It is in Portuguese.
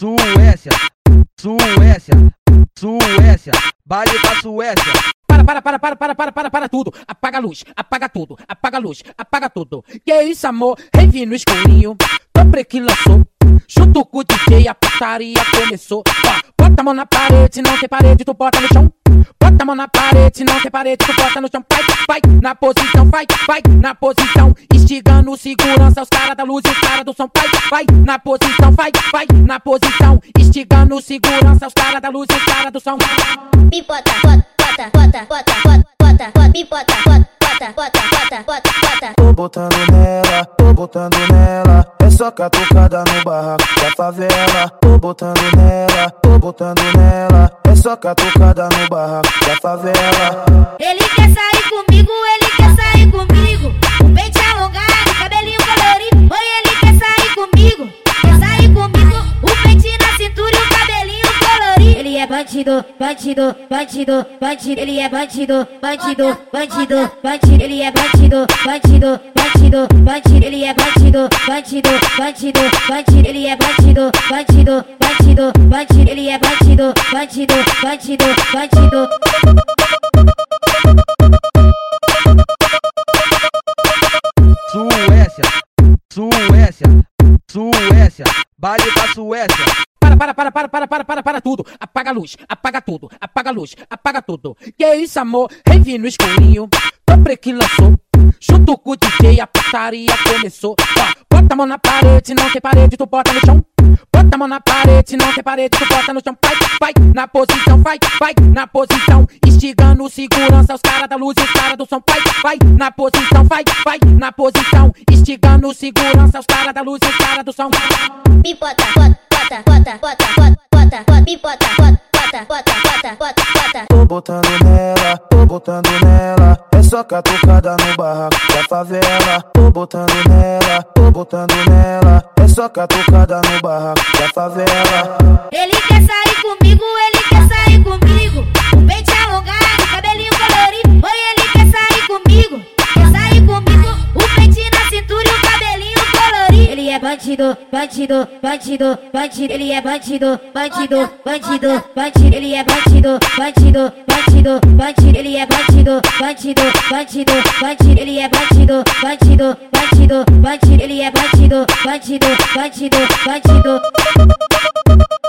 Suécia, Suécia, Suécia, baile da Suécia. Para, para, para, para, para, para, para, para tudo. Apaga a luz, apaga tudo, apaga a luz, apaga tudo. Que isso, amor? Revi no escurinho, tô que lançou. Junto com o DJ, a putaria começou. Ó, bota a mão na parede, não tem parede, tu bota no chão. Bota a mão na parede, não tem parede, tu bota no chão, vai, vai, na posição, vai, vai, na posição. Estigando segurança, os caras da luz e os caras do som, vai, vai, na posição, vai, vai, na posição. Estigando segurança, os caras da luz e os caras do som. Pipota, bota, bota, bota, bota, bota, bota, bota, pipota, bota, bota, bota, bota, bota, bota. Tô botando nela, tô botando nela. É só catucada no barraco da favela. Tô botando nela, tô botando nela. Só catucada no barraco da favela. Ele quer sair comigo, ele quer sair comigo. O peito alongado, cabelinho colorido. Oi, ele quer sair comigo, quer sair comigo. O peitinho na cintura e o cabelinho colorido. Ele é bandido, bandido, bandido, bandido. Ele é bandido, bandido, bandido, bandido. Ele é bandido, bandido, bandido, bandido. Ele é bandido, bandido, bandido, bandido. Ele é bandido, bandido, bandido, bandido. Ele é bandido, bandido, bandido, bandido. Suécia, Suécia, Suécia, baile da Suécia. Para, para, para, para, para, para, para, para tudo. Apaga a luz, apaga tudo, apaga a luz, apaga tudo. Que isso, amor? Revi no escurinho, tô que Chuta o cu de feia, putaria começou. Tá. Bota a mão na parede, não tem parede, tu bota no chão. Bota a mão na parede, não tem parede, tu bota no chão. Vai, vai, na posição, vai, vai, na posição. Instigando segurança, os caras da luz e os caras do som. Vai, vai, na posição, vai, vai, na posição. Instigando segurança, os caras da luz e os caras do som. Pipota, bota, bota, bota, bota, bota, bota, bota, bota, bota, bota, bota, bota, bota. Tô botando nela, tô botando nela. É só catucada no barraco da favela. Tô botando nela, tô botando nela. É só catucada no barraco da favela. Ele quer sair comigo, ele quer sair comigo. Bandido, bandido, bandido, bandido. Ele é bandido, bandido, bandido, bandido. Ele é bandido, bandido, bandido, bandido. Ele é bandido, bandido, bandido, bandido. Ele é bandido, bandido, bandido, bandido. Ele é bandido, bandido, bandido, bandido.